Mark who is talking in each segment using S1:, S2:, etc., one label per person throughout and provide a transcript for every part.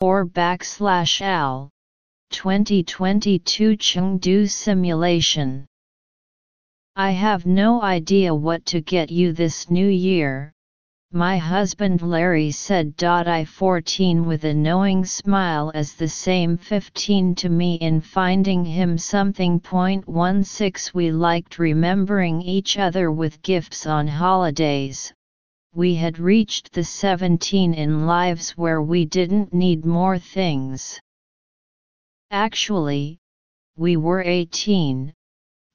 S1: or backslash al 2022 Chengdu simulation. I have no idea what to get you this new year, my husband Larry said. I 14 with a knowing smile as the same 15 to me in finding him something. Point 16 We liked remembering each other with gifts on holidays. We had reached the 17 in lives where we didn't need more things. Actually, we were 18,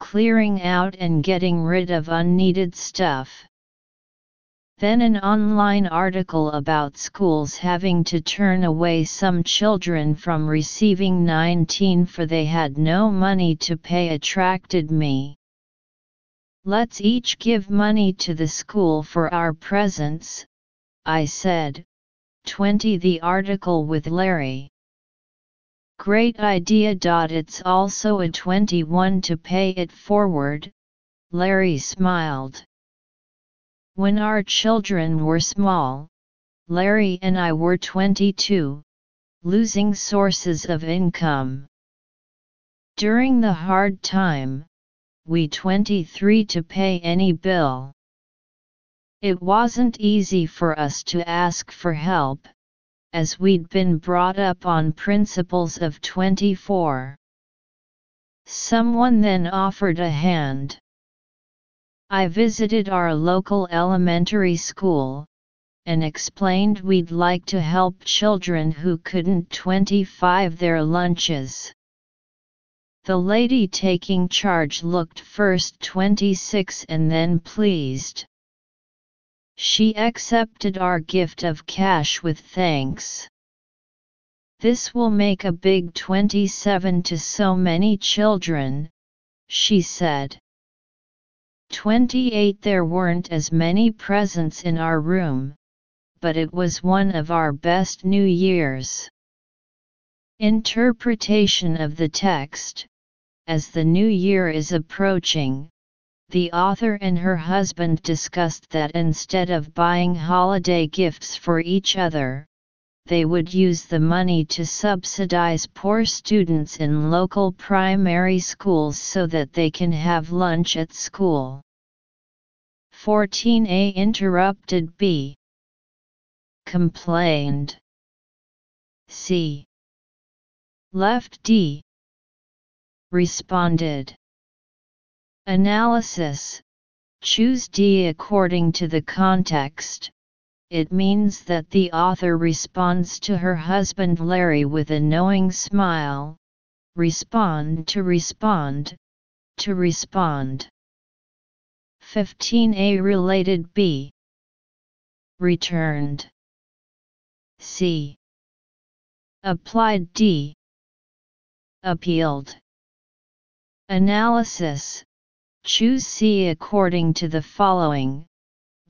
S1: clearing out and getting rid of unneeded stuff. Then an online article about schools having to turn away some children from receiving 19 for they had no money to pay attracted me. Let's each give money to the school for our presents, I said. 20 The article with Larry. Great idea. It's also a 21 to pay it forward, Larry smiled. When our children were small, Larry and I were 22, losing sources of income. During the hard time, we 23 to pay any bill. It wasn't easy for us to ask for help, as we'd been brought up on principles of 24. Someone then offered a hand. I visited our local elementary school, and explained we'd like to help children who couldn't 25 their lunches. The lady taking charge looked first 26 and then pleased. She accepted our gift of cash with thanks. This will make a big 27 to so many children, she said. 28 There weren't as many presents in our room, but it was one of our best New Year's. Interpretation of the text As the new year is approaching, the author and her husband discussed that instead of buying holiday gifts for each other, they would use the money to subsidize poor students in local primary schools so that they can have lunch at school. 14a interrupted B. Complained. C. Left D. Responded. Analysis Choose D according to the context it means that the author responds to her husband Larry with a knowing smile. Respond to respond, to respond. 15a related b. Returned. c. Applied d. Appealed. Analysis Choose C according to the following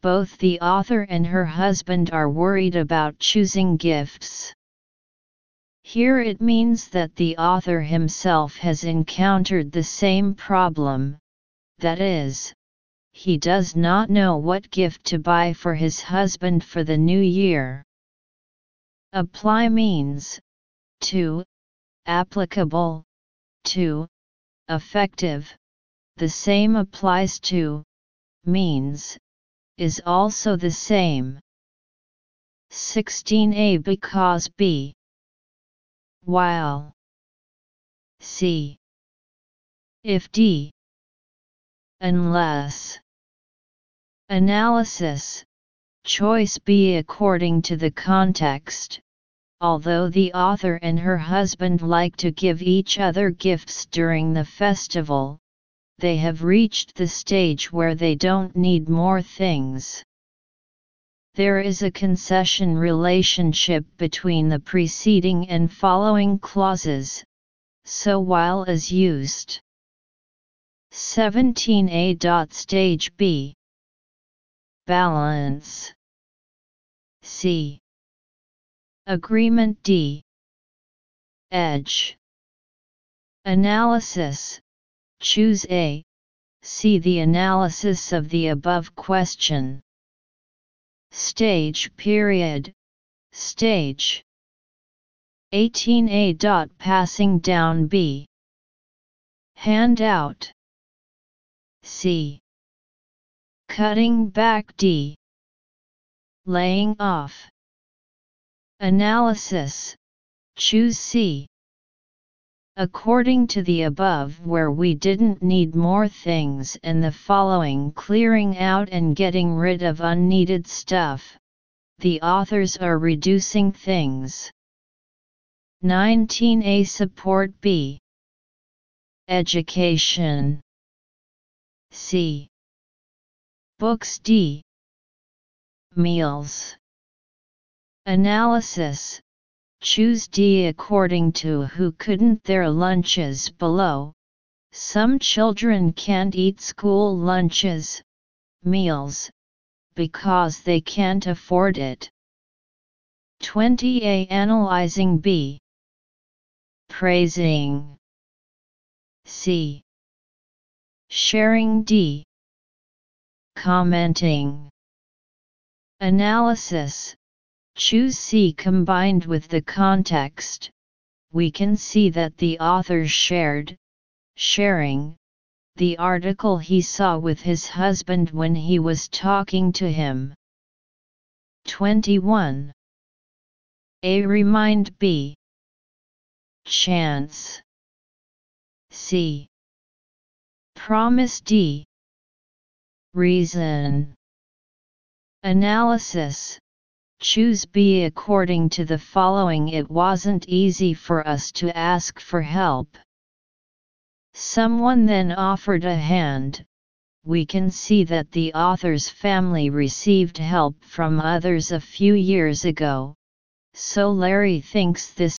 S1: both the author and her husband are worried about choosing gifts. Here it means that the author himself has encountered the same problem, that is, he does not know what gift to buy for his husband for the new year. Apply means, to, applicable, to, effective, the same applies to, means, is also the same. 16a because b. While c. If d. Unless analysis choice b according to the context although the author and her husband like to give each other gifts during the festival they have reached the stage where they don't need more things. There is a concession relationship between the preceding and following clauses, so while is used. 17a. Stage B Balance C Agreement D Edge Analysis Choose A. See the analysis of the above question. Stage period, stage. 18a. Dot passing down B. Handout. C. Cutting back D. Laying off. Analysis. Choose C. According to the above where we didn't need more things and the following clearing out and getting rid of unneeded stuff, the authors are reducing things. 19a Support B Education C Books D Meals Analysis. Choose D according to who couldn't their lunches below. Some children can't eat school lunches, meals, because they can't afford it. 20a Analyzing B. Praising. C. Sharing D. Commenting. Analysis Choose C combined with the context, we can see that the author shared, sharing, the article he saw with his husband when he was talking to him. 21. A remind B. Chance. C. Promise D. Reason. Analysis Choose B according to the following It wasn't easy for us to ask for help. Someone then offered a hand. We can see that the author's family received help from others a few years ago, so Larry thinks this